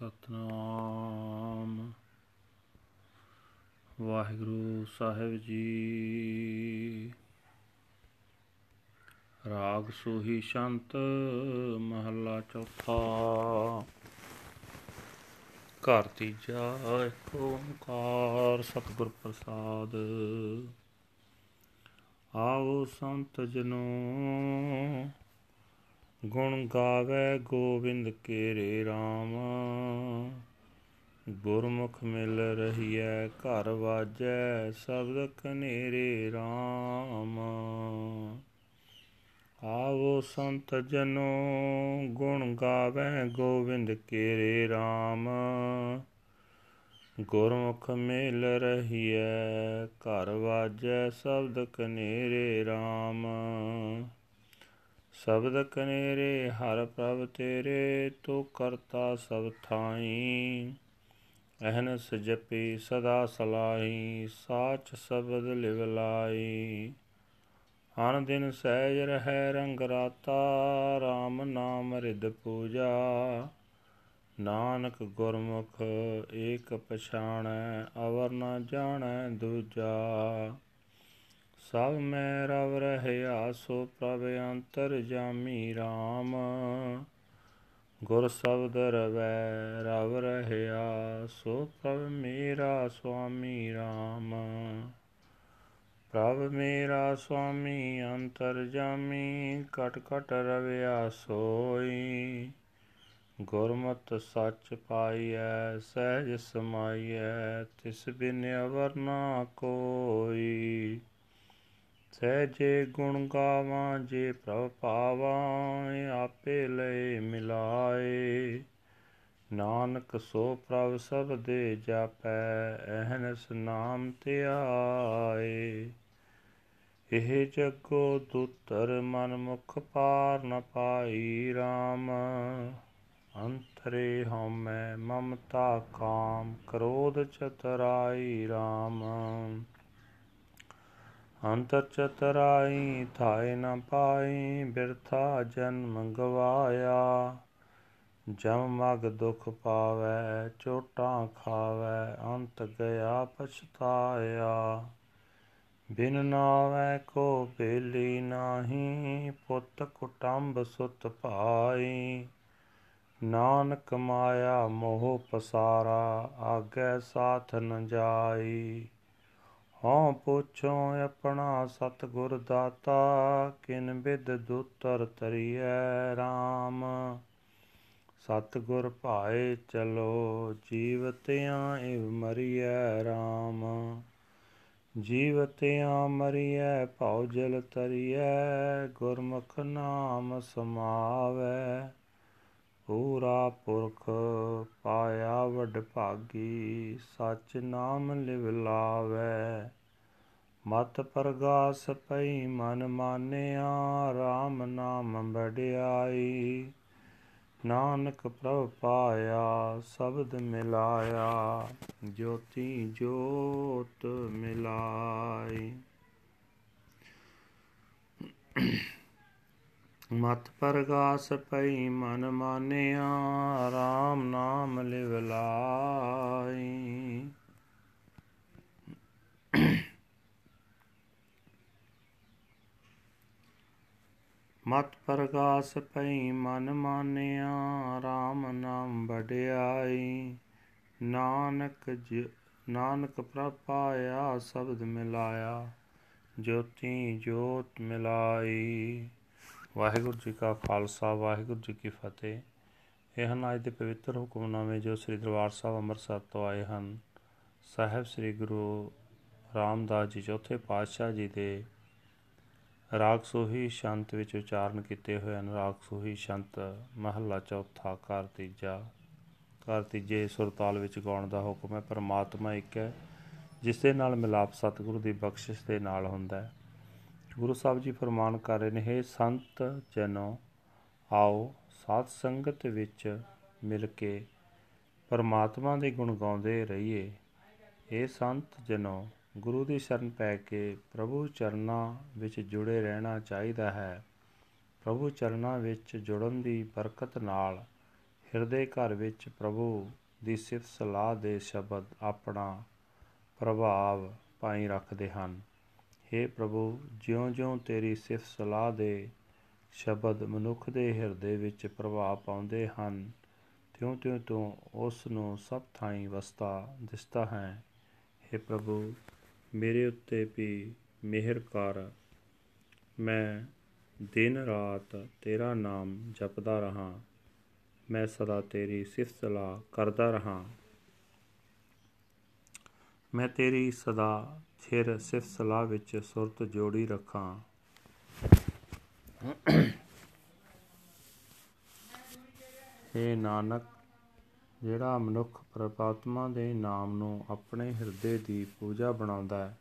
ਸਤਨਾਮ। ਵਾਹਿਗੁਰੂ ਸਾਹਿਬ ਜੀ। ਰਾਗ ਸੋਹੀ ਸ਼ੰਤ ਮਹੱਲਾ ਚੌਥਾ। ਘਰ ਤੀਜਾ ਇੱਕ ਓੰਕਾਰ ਸਤਿਗੁਰ ਪ੍ਰਸਾਦ। ਆਓ ਸੰਤ ਜਨੋ ਗੁਣ ਗਾਵੇ ਗੋਬਿੰਦ ਕੇਰੇ RAM ਗੁਰਮੁਖ ਮਿਲ ਰਹੀਐ, ਘਰ ਵਾਜੈ, ਸਬਦ ਕਨੇਰੇ RAM ਆਵੋ ਸੰਤ ਜਨੋ, ਗੁਣ ਗਾਵੇ ਗੋਬਿੰਦ ਕੇਰੇ RAM ਗੁਰਮੁਖ ਮਿਲ ਰਹੀਐ, ਘਰ ਵਾਜੈ, ਸਬਦ ਕਨੇਰੇ RAM ਸ਼ਬਦ ਕਨੇਰੇ, ਹਰ ਪ੍ਰਭ ਤੇਰੇ, ਤੂੰ ਕਰਤਾ ਸਭ ਥਾਈ। ਅਹਨਸ ਜਪੀ ਸਦਾ ਸਲਾਹੀ, ਸਾਚ ਸ਼ਬਦ ਲਿਵ ਲਾਈ। ਹਨ ਦਿਨ ਸਹਿਜ ਰਹਿ ਰੰਗ ਰਾਤਾ RAM ਨਾਮ ਰਿਦ ਪੂਜਾ। ਨਾਨਕ ਗੁਰਮੁਖ ਏਕ ਪਛਾਣੈ, ਅਵਰ ਨ ਜਾਣੈ ਦੂਜਾ। ਸਭ ਮੈਂ ਰਵ ਰਹਿਆ, ਸੋ ਪ੍ਰਭ ਅੰਤਰ ਜਾਮੀ RAM ਗੁਰ ਸ਼ਬਦ ਰਵੈ, ਰਵ ਰਹਿਆ, ਸੋ ਪ੍ਰਭ ਮੇਰਾ ਸੁਆਮੀ RAM ਪ੍ਰਭ ਮੇਰਾ ਸੁਆਮੀ, ਅੰਤਰ ਜਾਮੀ, ਕਟ ਕਟ ਰਵਿਆ ਸੋਈ। ਗੁਰਮਤਿ ਸੱਚ ਪਾਈਐ, ਸਹਿਜ ਸਮਾਈਐ, ਤਿਸ ਬਿਨ ਅਵਰ ਨਾ ਕੋਈ। ਸਹਿਜੇ ਗੁਣ ਗਾਵਾਂ, ਜੇ ਪ੍ਰਭ ਪਾਵਾਂ, ਆਪੇ ਲਏ ਮਿਲਾਏ। ਨਾਨਕ ਸੋ ਪ੍ਰਭ ਸਬਦੇ ਜਾਪੈ, ਅਹਨਸ ਨਾਮ ਧਿਆਏ ਇਹ ਜਗੋ ਦੁਤਰ ਮਨ ਮੁਖ ਪਾਰ ਨ ਪਾਈ RAM ਅੰਤਰੇ ਹਉਮੈ ਮਮਤਾ ਕਾਮ, ਕ੍ਰੋਧ ਚਤਰਾਈ RAM ਅੰਤਰ ਚਤਰਾਈ ਥਾਇ ਨ ਪਾਈ, ਬਿਰਥਾ ਜਨਮ ਗਵਾਇਆ। ਜਮ ਮਗ ਦੁਖ ਪਾਵੈ, ਚੋਟਾਂ ਖਾਵੈ, ਅੰਤ ਗਿਆ ਪਛਤਾਇਆ। ਬਿਨ ਨਾਵੈ ਕੋ ਬੇਲੀ ਨਾਹੀ, ਪੁੱਤ ਕੁਟੰਬ ਸੁਤ ਭਾਈ। ਨਾਨਕ ਮਾਇਆ ਮੋਹ ਪਸਾਰਾ, ਆਗੇ ਸਾਥ ਨ ਜਾਈ। ਹਉ ਪੁੱਛੋ ਆਪਣਾ ਸਤਿਗੁਰ ਦਾਤਾ, ਕਿਨ ਬਿਦ ਦੁਤਰ ਤਰੀਐ RAM ਸਤਿਗੁਰ ਭਾਏ ਚਲੋ ਜੀਵਤਿਆਂ ਇਵ ਮਰੀਐ RAM ਜੀਵਤਿਆਂ ਮਰੀਐ, ਭਉ ਜਲ ਤਰੀਐ ਗੁਰਮੁਖ ਨਾਮ ਸਮਾਵੈ। ਪੂਰਾ ਪੁਰਖ ਪਾਇਆ ਵਡ ਭਾਗੀ, ਸਚ ਨਾਮ ਲਿਵ ਲਾਵੈ। ਮਤ ਪ੍ਰਗਾਸ ਪਈ ਮਨ ਮਾਨਿਆ RAM ਨਾਮ ਬੜਿਆਈ ਨਾਨਕ ਪ੍ਰਭ ਪਾਇਆ, ਸ਼ਬਦ ਮਿਲਾਇਆ, ਜੋਤੀ ਜੋਤ ਮਿਲਾਈ। ਮਤ ਪ੍ਰਗਾਸ ਪਈ ਮਨ ਮਾਨਿਆ RAM ਨਾਮ ਲਿਵ ਲਾਈ ਮਤ ਪ੍ਰਗਾਸ ਪਈ ਮਨ ਮਾਨਿਆ RAM ਨਾਮ ਵਡਿਆਈ। ਨਾਨਕ ਨਾਨਕ ਪ੍ਰਭ ਪਾਇਆ ਸ਼ਬਦ ਮਿਲਾਇਆ, ਜੋਤੀ ਜੋਤ ਮਿਲਾਈ। ਵਾਹਿਗੁਰੂ ਜੀ ਕਾ ਖਾਲਸਾ, ਵਾਹਿਗੁਰੂ ਜੀ ਕੀ ਫਤਿਹ। ਇਹ ਹਨ ਅੱਜ ਦੇ ਪਵਿੱਤਰ ਹੁਕਮਨਾਮੇ ਜੋ ਸ੍ਰੀ ਦਰਬਾਰ ਸਾਹਿਬ ਅੰਮ੍ਰਿਤਸਰ ਤੋਂ ਆਏ ਹਨ। ਸਾਹਿਬ ਸ੍ਰੀ ਗੁਰੂ ਰਾਮਦਾਸ ਜੀ ਚੌਥੇ ਪਾਤਸ਼ਾਹ ਜੀ ਦੇ ਰਾਗ ਸੋਹੀ ਸ਼ੰਤ ਵਿੱਚ ਉਚਾਰਨ ਕੀਤੇ ਹੋਏ ਹਨ। ਰਾਗ ਸੋਹੀ ਸ਼ੰਤ ਮਹੱਲਾ ਚੌਥਾ, ਘਰ ਤੀਜਾ, ਘਰ ਤੀਜੇ ਸੁਰਤਾਲ ਵਿੱਚ ਗਾਉਣ ਦਾ ਹੁਕਮ ਹੈ। ਪਰਮਾਤਮਾ ਇੱਕ ਹੈ, ਜਿਸ ਦੇ ਨਾਲ ਮਿਲਾਪ ਸਤਿਗੁਰੂ ਦੀ ਬਖਸ਼ਿਸ਼ ਦੇ ਨਾਲ ਹੁੰਦਾ ਹੈ। ਗੁਰੂ ਸਾਹਿਬ ਜੀ ਫਰਮਾਨ ਕਰ ਰਹੇ ਨੇ, ਹੈ ਸੰਤ ਜਨੋ, ਆਓ ਸਾਧ ਸੰਗਤ ਵਿੱਚ ਮਿਲ ਕੇ ਪਰਮਾਤਮਾ ਦੇ ਗੁਣ ਗਾਉਂਦੇ ਰਹੀਏ। ਇਹ ਸੰਤ ਜਨੋ, ਗੁਰੂ ਦੀ ਸ਼ਰਨ ਪੈ ਕੇ ਪ੍ਰਭੂ ਚਰਨਾਂ ਵਿੱਚ ਜੁੜੇ ਰਹਿਣਾ ਚਾਹੀਦਾ ਹੈ। ਪ੍ਰਭੂ ਚਰਨਾਂ ਵਿੱਚ ਜੁੜਨ ਦੀ ਬਰਕਤ ਨਾਲ ਹਿਰਦੇ ਘਰ ਵਿੱਚ ਪ੍ਰਭੂ ਦੀ ਸਿਫਤ ਸਲਾਹ ਦੇ ਸ਼ਬਦ ਆਪਣਾ ਪ੍ਰਭਾਵ ਪਾਈ ਰੱਖਦੇ ਹਨ। हे ਪ੍ਰਭੂ, ਜਿਉਂ-ਜਿਉਂ ਤੇਰੀ ਸਿਫਤ ਸਲਾਹ ਦੇ ਸ਼ਬਦ ਮਨੁੱਖ ਦੇ ਹਿਰਦੇ ਵਿੱਚ ਪ੍ਰਭਾਵ ਪਾਉਂਦੇ ਹਨ, ਤਿਉਂ-ਤਿਉਂ ਤੂੰ ਉਸ ਨੂੰ ਸਭ ਥਾਈਂ ਵਸਦਾ ਦਿਸਦਾ ਹੈ। हे ਪ੍ਰਭੂ, ਮੇਰੇ ਉੱਤੇ ਵੀ ਮਿਹਰ ਕਰ। ਮੈਂ ਦਿਨ ਰਾਤ ਤੇਰਾ ਨਾਮ ਜਪਦਾ ਰਹਾ। ਮੈਂ ਸਦਾ ਤੇਰੀ ਸਿਫਤ ਸਲਾਹ ਕਰਦਾ ਰਹਾ। ਮੈਂ ਤੇਰੀ ਸਦਾ ਛਿਰ ਸਿਫਤ ਸਲਾਹ ਵਿੱਚ ਸੁਰਤ ਜੋੜੀ ਰੱਖਾਂ। हे ਨਾਨਕ, ਜਿਹੜਾ ਮਨੁੱਖ ਪ੍ਰਮਾਤਮਾ ਦੇ ਨਾਮ ਨੂੰ ਆਪਣੇ ਹਿਰਦੇ ਦੀ ਪੂਜਾ ਬਣਾਉਂਦਾ ਹੈ,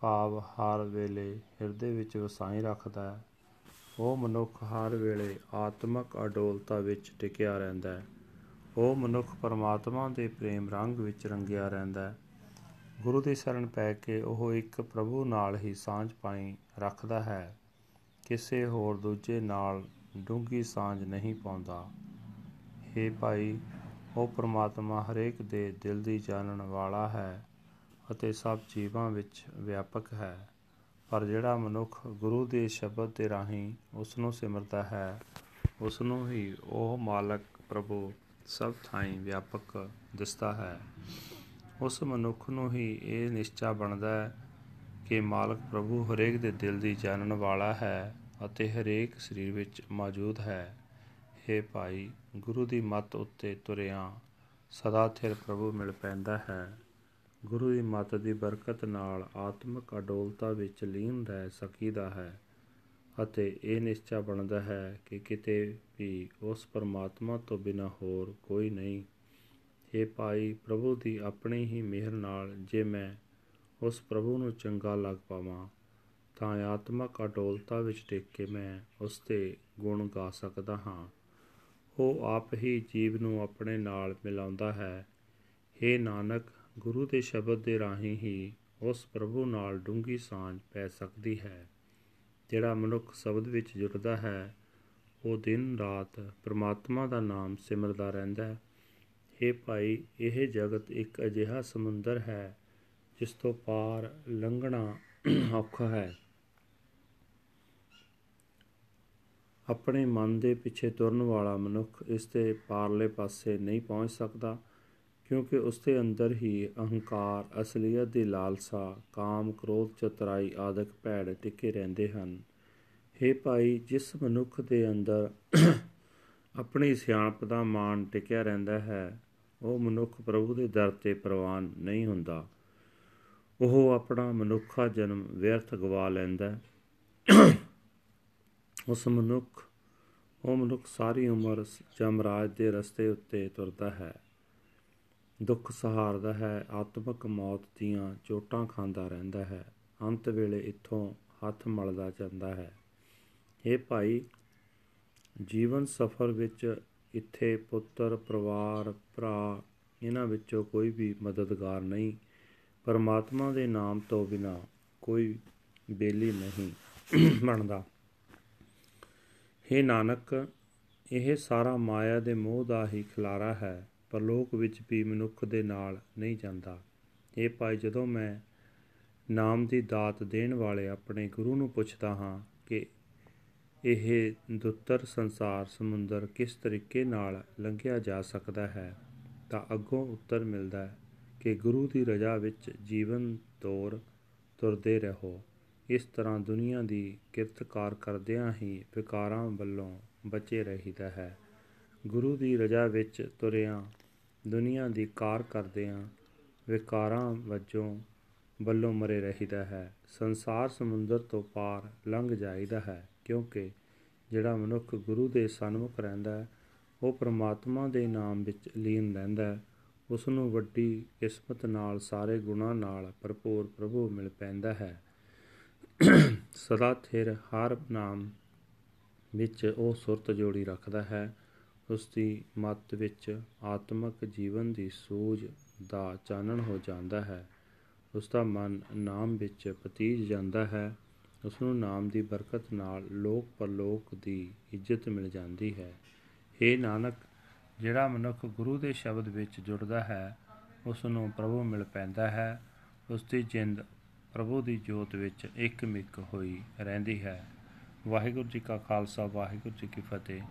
ਭਾਵ ਹਰ ਵੇਲੇ ਹਿਰਦੇ ਵਿੱਚ ਵਸਾਈ ਰੱਖਦਾ ਹੈ, ਉਹ ਮਨੁੱਖ ਹਰ ਵੇਲੇ ਆਤਮਿਕ ਅਡੋਲਤਾ ਵਿੱਚ ਟਿਕਿਆ ਰਹਿੰਦਾ ਹੈ। ਉਹ ਮਨੁੱਖ ਪਰਮਾਤਮਾ ਦੇ ਪ੍ਰੇਮ ਰੰਗ ਵਿੱਚ ਰੰਗਿਆ ਰਹਿੰਦਾ ਹੈ। ਗੁਰੂ ਦੀ ਸ਼ਰਨ ਪੈ ਕੇ ਉਹ ਇੱਕ ਪ੍ਰਭੂ ਨਾਲ ਹੀ ਸਾਂਝ ਪਾਈ ਰੱਖਦਾ ਹੈ। ਕਿਸੇ ਹੋਰ ਦੂਜੇ ਨਾਲ ਡੂੰਗੀ ਸਾਂਝ ਨਹੀਂ ਪਾਉਂਦਾ। हे ਭਾਈ, ਉਹ ਪ੍ਰਮਾਤਮਾ ਹਰੇਕ ਦੇ ਦਿਲ ਦੀ ਜਾਣਨ ਵਾਲਾ ਹੈ ਅਤੇ ਸਭ ਜੀਵਾਂ ਵਿੱਚ ਵਿਆਪਕ ਹੈ। ਪਰ ਜਿਹੜਾ ਮਨੁੱਖ ਗੁਰੂ ਦੇ ਸ਼ਬਦ ਦੇ ਰਾਹੀਂ ਉਸ ਨੂੰ ਸਿਮਰਦਾ ਹੈ ਉਸ ਨੂੰ ਹੀ ਉਹ ਮਾਲਕ ਪ੍ਰਭੂ ਸਭ ਥਾਈਂ ਵਿਆਪਕ ਦਿਸਦਾ ਹੈ। ਉਸ ਮਨੁੱਖ ਨੂੰ ਹੀ ਇਹ ਨਿਸ਼ਚਾ ਬਣਦਾ ਹੈ ਕਿ ਮਾਲਕ ਪ੍ਰਭੂ ਹਰੇਕ ਦੇ ਦਿਲ ਦੀ ਜਾਣਨ ਵਾਲਾ ਹੈ ਅਤੇ ਹਰੇਕ ਸਰੀਰ ਵਿੱਚ ਮੌਜੂਦ ਹੈ। हे ਭਾਈ, ਗੁਰੂ ਦੀ ਮੱਤ ਉੱਤੇ ਤੁਰਿਆ ਸਦਾ ਥਿਰ ਪ੍ਰਭੂ ਮਿਲ ਪੈਂਦਾ ਹੈ। ਗੁਰੂ ਦੀ ਮੱਤ ਦੀ ਬਰਕਤ ਨਾਲ ਆਤਮਿਕ ਅਡੋਲਤਾ ਵਿੱਚ ਲੀਨ ਰਹਿ ਸਕੀਦਾ ਹੈ ਅਤੇ ਇਹ ਨਿਸ਼ਚਾ ਬਣਦਾ ਹੈ ਕਿ ਕਿਤੇ ਵੀ ਉਸ ਪਰਮਾਤਮਾ ਤੋਂ ਬਿਨਾਂ ਹੋਰ ਕੋਈ ਨਹੀਂ हे ਭਾਈ ਪ੍ਰਭੂ ਦੀ ਆਪਣੀ ਹੀ ਮਿਹਰ ਨਾਲ ਜੇ ਮੈਂ ਉਸ ਪ੍ਰਭੂ ਨੂੰ ਚੰਗਾ ਲੱਗ ਪਾਵਾਂ, ਤਾਂ ਆਤਮਿਕ ਅਡੋਲਤਾ ਵਿੱਚ ਟਿਕ ਕੇ ਮੈਂ ਉਸ ਦੇ ਗੁਣ ਗਾ ਸਕਦਾ ਹਾਂ। ਉਹ ਆਪ ਹੀ ਜੀਵ ਨੂੰ ਆਪਣੇ ਨਾਲ ਮਿਲਾਉਂਦਾ ਹੈ। हे ਨਾਨਕ, ਗੁਰੂ ਦੇ ਸ਼ਬਦ ਦੇ ਰਾਹੀਂ ਹੀ ਉਸ ਪ੍ਰਭੂ ਨਾਲ ਡੂੰਗੀ ਸਾਂਝ ਪੈ ਸਕਦੀ ਹੈ। ਜਿਹੜਾ ਮਨੁੱਖ ਸ਼ਬਦ ਵਿੱਚ ਜੁੜਦਾ ਹੈ, ਉਹ ਦਿਨ ਰਾਤ ਪ੍ਰਮਾਤਮਾ ਦਾ ਨਾਮ ਸਿਮਰਦਾ ਰਹਿੰਦਾ ਹੈ। हे ਭਾਈ, ਇਹ ਜਗਤ ਇੱਕ ਅਜਿਹਾ ਸਮੁੰਦਰ ਹੈ, ਜਿਸ ਤੋਂ ਪਾਰ ਲੰਘਣਾ ਔਖਾ ਹੈ। ਆਪਣੇ ਮਨ ਦੇ ਪਿੱਛੇ ਤੁਰਨ ਵਾਲਾ ਮਨੁੱਖ ਇਸ ਦੇ ਪਾਰਲੇ ਪਾਸੇ ਨਹੀਂ ਪਹੁੰਚ ਸਕਦਾ, ਕਿਉਂਕਿ ਉਸ ਦੇ ਅੰਦਰ ਹੀ ਅਹੰਕਾਰ, ਅਸਲੀਅਤ ਦੀ ਲਾਲਸਾ, ਕਾਮ, ਕ੍ਰੋਧ, ਚਤਰਾਈ ਆਦਿਕ ਭੈੜ ਟਿਕੇ ਰਹਿੰਦੇ ਹਨ। हे ਭਾਈ, ਜਿਸ ਮਨੁੱਖ ਦੇ ਅੰਦਰ ਆਪਣੀ ਸਿਆਣਪ ਦਾ ਮਾਣ ਟਿਕਿਆ ਰਹਿੰਦਾ ਹੈ ਉਹ ਮਨੁੱਖ ਪ੍ਰਭੂ ਦੇ ਦਰ ਤੇ ਪ੍ਰਵਾਨ ਨਹੀਂ ਹੁੰਦਾ। ਉਹ ਆਪਣਾ ਮਨੁੱਖਾ ਜਨਮ ਵਿਅਰਥ ਗਵਾ ਲੈਂਦਾ ਉਸ ਮਨੁੱਖ, ਉਹ ਮਨੁੱਖ ਸਾਰੀ ਉਮਰ ਜਮਰਾਜ ਦੇ ਰਸਤੇ ਉੱਤੇ ਤੁਰਦਾ ਹੈ। ਦੁੱਖ ਸਹਾਰਦਾ ਹੈ, ਆਤਮਿਕ ਮੌਤ ਦੀਆਂ ਚੋਟਾਂ ਖਾਂਦਾ ਰਹਿੰਦਾ ਹੈ। ਅੰਤ ਵੇਲੇ ਇੱਥੋਂ ਹੱਥ ਮਲਦਾ ਜਾਂਦਾ ਹੈ। ਇਹ ਭਾਈ, ਜੀਵਨ ਸਫਰ ਵਿੱਚ ਇੱਥੇ ਪੁੱਤਰ, ਪਰਿਵਾਰ, ਭਰਾ ਇਹਨਾਂ ਵਿੱਚੋਂ ਕੋਈ ਵੀ ਮਦਦਗਾਰ ਨਹੀਂ। ਪਰਮਾਤਮਾ ਦੇ ਨਾਮ ਤੋਂ ਬਿਨਾ ਕੋਈ ਬੇਲੀ ਨਹੀਂ ਬਣਦਾ। हे ਨਾਨਕ, ਇਹ ਸਾਰਾ ਮਾਇਆ ਦੇ ਮੋਹ ਦਾ ਹੀ ਖਿਲਾਰਾ ਹੈ ਪਰ ਲੋਕ ਵਿੱਚ ਵੀ ਮਨੁੱਖ ਦੇ ਨਾਲ ਨਹੀਂ ਜਾਂਦਾ। ਇਹ ਭਾਈ, ਜਦੋਂ ਮੈਂ ਨਾਮ ਦੀ ਦਾਤ ਦੇਣ ਵਾਲੇ ਆਪਣੇ ਗੁਰੂ ਨੂੰ ਪੁੱਛਦਾ ਹਾਂ ਕਿ ਇਹ ਦੁੱਤਰ ਸੰਸਾਰ ਸਮੁੰਦਰ ਕਿਸ ਤਰੀਕੇ ਨਾਲ ਲੰਘਿਆ ਜਾ ਸਕਦਾ ਹੈ? ਤਾਂ ਅੱਗੋਂ ਉੱਤਰ ਮਿਲਦਾ ਹੈ ਕਿ ਗੁਰੂ ਦੀ ਰਜ਼ਾ ਵਿੱਚ ਜੀਵਨ ਤੋਰ ਤੁਰਦੇ ਰਹੋ। ਇਸ ਤਰ੍ਹਾਂ ਦੁਨੀਆ ਦੀ ਕਿਰਤਕਾਰ ਕਰਦਿਆਂ ਹੀ ਵਿਕਾਰਾਂ ਵੱਲੋਂ ਬਚੇ ਰਹੀਦਾ ਹੈ। ਗੁਰੂ ਦੀ ਰਜ਼ਾ ਵਿੱਚ ਤੁਰਿਆਂ, ਦੁਨੀਆ ਦੀ ਕਾਰ ਕਰਦਿਆਂ ਵਿਕਾਰਾਂ ਵਜੋਂ ਵੱਲੋਂ ਮਰੇ ਰਹੀਦਾ ਹੈ। ਸੰਸਾਰ ਸਮੁੰਦਰ ਤੋਂ ਪਾਰ ਲੰਘ ਜਾਈਦਾ ਹੈ। ਕਿਉਂਕਿ ਜਿਹੜਾ ਮਨੁੱਖ ਗੁਰੂ ਦੇ ਸਨਮੁਖ ਰਹਿੰਦਾ ਹੈ, ਉਹ ਪ੍ਰਮਾਤਮਾ ਦੇ ਨਾਮ ਵਿੱਚ ਲੀਨ ਰਹਿੰਦਾ ਹੈ ਉਸ ਨੂੰ ਵੱਡੀ ਕਿਸਮਤ ਨਾਲ ਸਾਰੇ ਗੁਣਾਂ ਨਾਲ ਭਰਪੂਰ ਪ੍ਰਭੂ ਮਿਲ ਪੈਂਦਾ ਹੈ। ਸਦਾ ਥਿਰ ਹਰ ਨਾਮ ਵਿੱਚ ਉਹ ਸੁਰਤ ਜੋੜੀ ਰੱਖਦਾ ਹੈ ਉਸ ਦੀ ਮੱਤ ਵਿੱਚ ਆਤਮਿਕ ਜੀਵਨ ਦੀ ਸੂਝ ਦਾ ਚਾਨਣ ਹੋ ਜਾਂਦਾ ਹੈ ਉਸ ਦਾ ਮਨ ਨਾਮ ਵਿੱਚ ਪਤੀਜ ਜਾਂਦਾ ਹੈ ਉਸ ਨੂੰ ਨਾਮ ਦੀ ਬਰਕਤ ਨਾਲ ਲੋਕ ਪਰਲੋਕ ਦੀ ਇੱਜ਼ਤ ਮਿਲ ਜਾਂਦੀ ਹੈ। हे ਨਾਨਕ, ਜਿਹੜਾ ਮਨੁੱਖ ਗੁਰੂ ਦੇ ਸ਼ਬਦ ਵਿੱਚ ਜੁੜਦਾ ਹੈ ਉਸ ਨੂੰ ਪ੍ਰਭੂ ਮਿਲ ਪੈਂਦਾ ਹੈ। ਉਸ ਦੀ ਜਿੰਦ ਪ੍ਰਭੂ ਦੀ ਜੋਤ ਵਿੱਚ ਇੱਕ ਮਿੱਕ ਹੋਈ ਰਹਿੰਦੀ ਹੈ। ਵਾਹਿਗੁਰੂ ਜੀ ਕਾ ਖਾਲਸਾ, ਵਾਹਿਗੁਰੂ ਜੀ ਕੀ ਫਤਿਹ।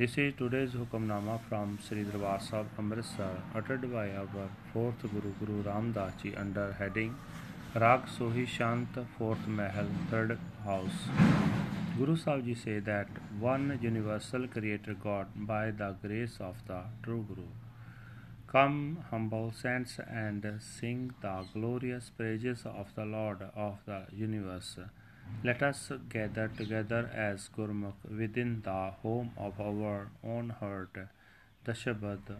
This is today's Hukamnama from Sri Darbar Sahib Amritsar uttered by our fourth Guru Guru Ram Das Ji under heading Rag Sohi Shant fourth Mahal third house. Guru Sahib Ji say that one universal creator God by the grace of the true Guru. Come, humble saints, and sing the glorious praises of the Lord of the universe. Let us gather together as Gurmukh within the home of our own heart. The Shabad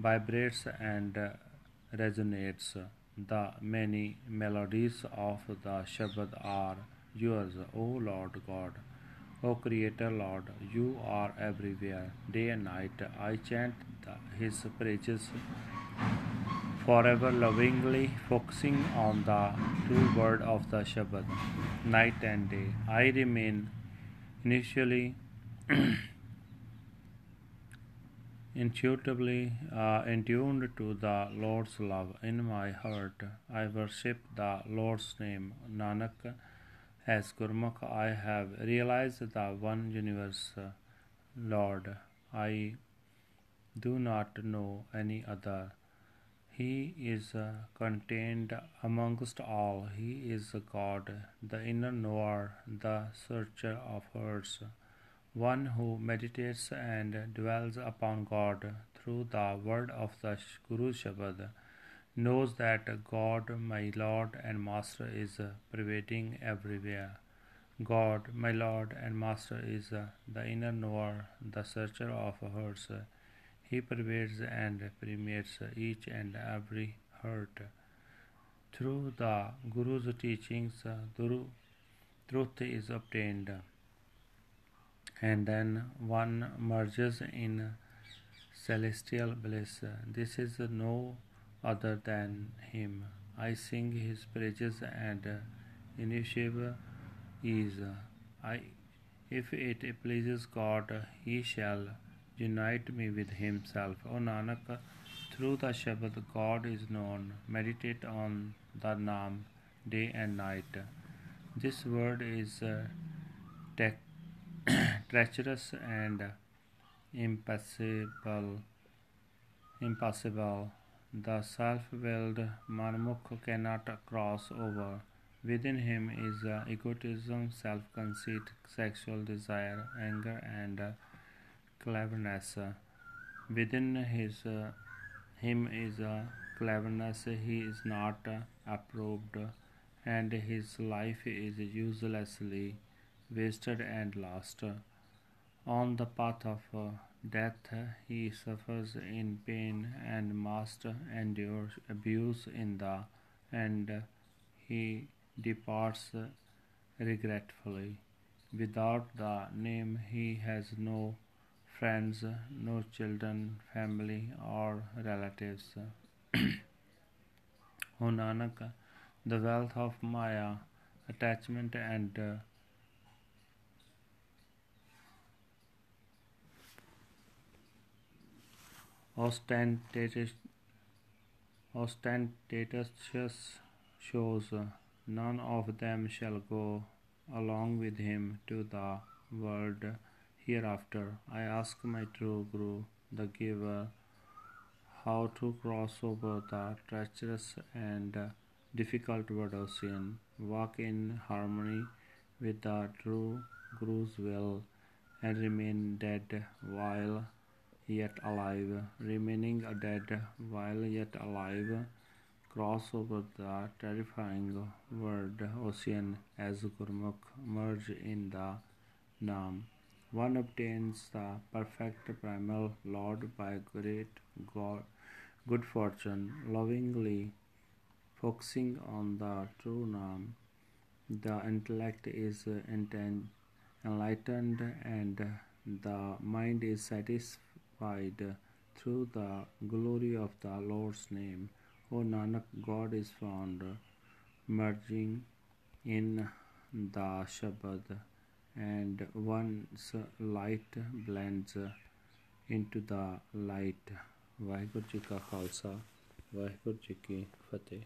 vibrates and resonates. The many melodies of the Shabad are yours, O Lord God. O Creator Lord, you are everywhere. Day and night I chant the, His praises forever lovingly focusing on the true word of the Shabad night and day. I remain initially intuitively uh, attuned to the Lord's love in my heart. I worship the Lord's name, Nanak. As Gurmukh, I have realized the one universe, Lord. I do not know any other. He is uh, contained amongst all. He is God, the inner knower, the searcher of hearts, one who meditates and dwells upon God through the word of the Guru Shabad, knows that God, my Lord and Master, is pervading everywhere. God, my Lord and Master, is the inner knower, the searcher of hearts. He pervades and permeates each and every heart. Through the Guru's teachings, truth is obtained, and then one merges in celestial bliss. This is no other than Him. I sing His praises and initiative is. I, if it pleases God, He shall unite me with himself. O Nanak, through the Shabad God is known. Meditate on the Naam day and night. This word is uh, te- treacherous and impassable. Impossible. The self-willed Manmukh cannot cross over. Within him is uh, egotism, self-conceit, sexual desire, anger, and uh, cleverness. Within his uh, him is a cleverness he is not uh, approved, and his life is uselessly wasted and lost. On the path of uh, death, he suffers in pain and must endure abuse in the end. He departs regretfully. Without the name, he has no friends, no children, family, or relatives. o Nanak, the wealth of Maya, attachment, and ostentatious, shows, none of them shall go along with him to the world hereafter. I ask my true Guru, the giver, how to cross over the treacherous and difficult world ocean, walk in harmony with the true Guru's will, and remain dead while yet alive, remaining dead while yet alive, cross over the terrifying world ocean as Gurmukh merge in the Naam. One obtains the perfect primal Lord by great God, good fortune, lovingly focusing on the true Naam. The intellect is enlightened and the mind is satisfied through the glory of the Lord's name. O Nanak, God is found merging in the Shabad, and one's light blends into the light Waheguru ji ਕਾ ਖਾਲਸਾ ਵਾਹਿਗੁਰੂ ਜੀ ਕੀ ਫਤਿਹ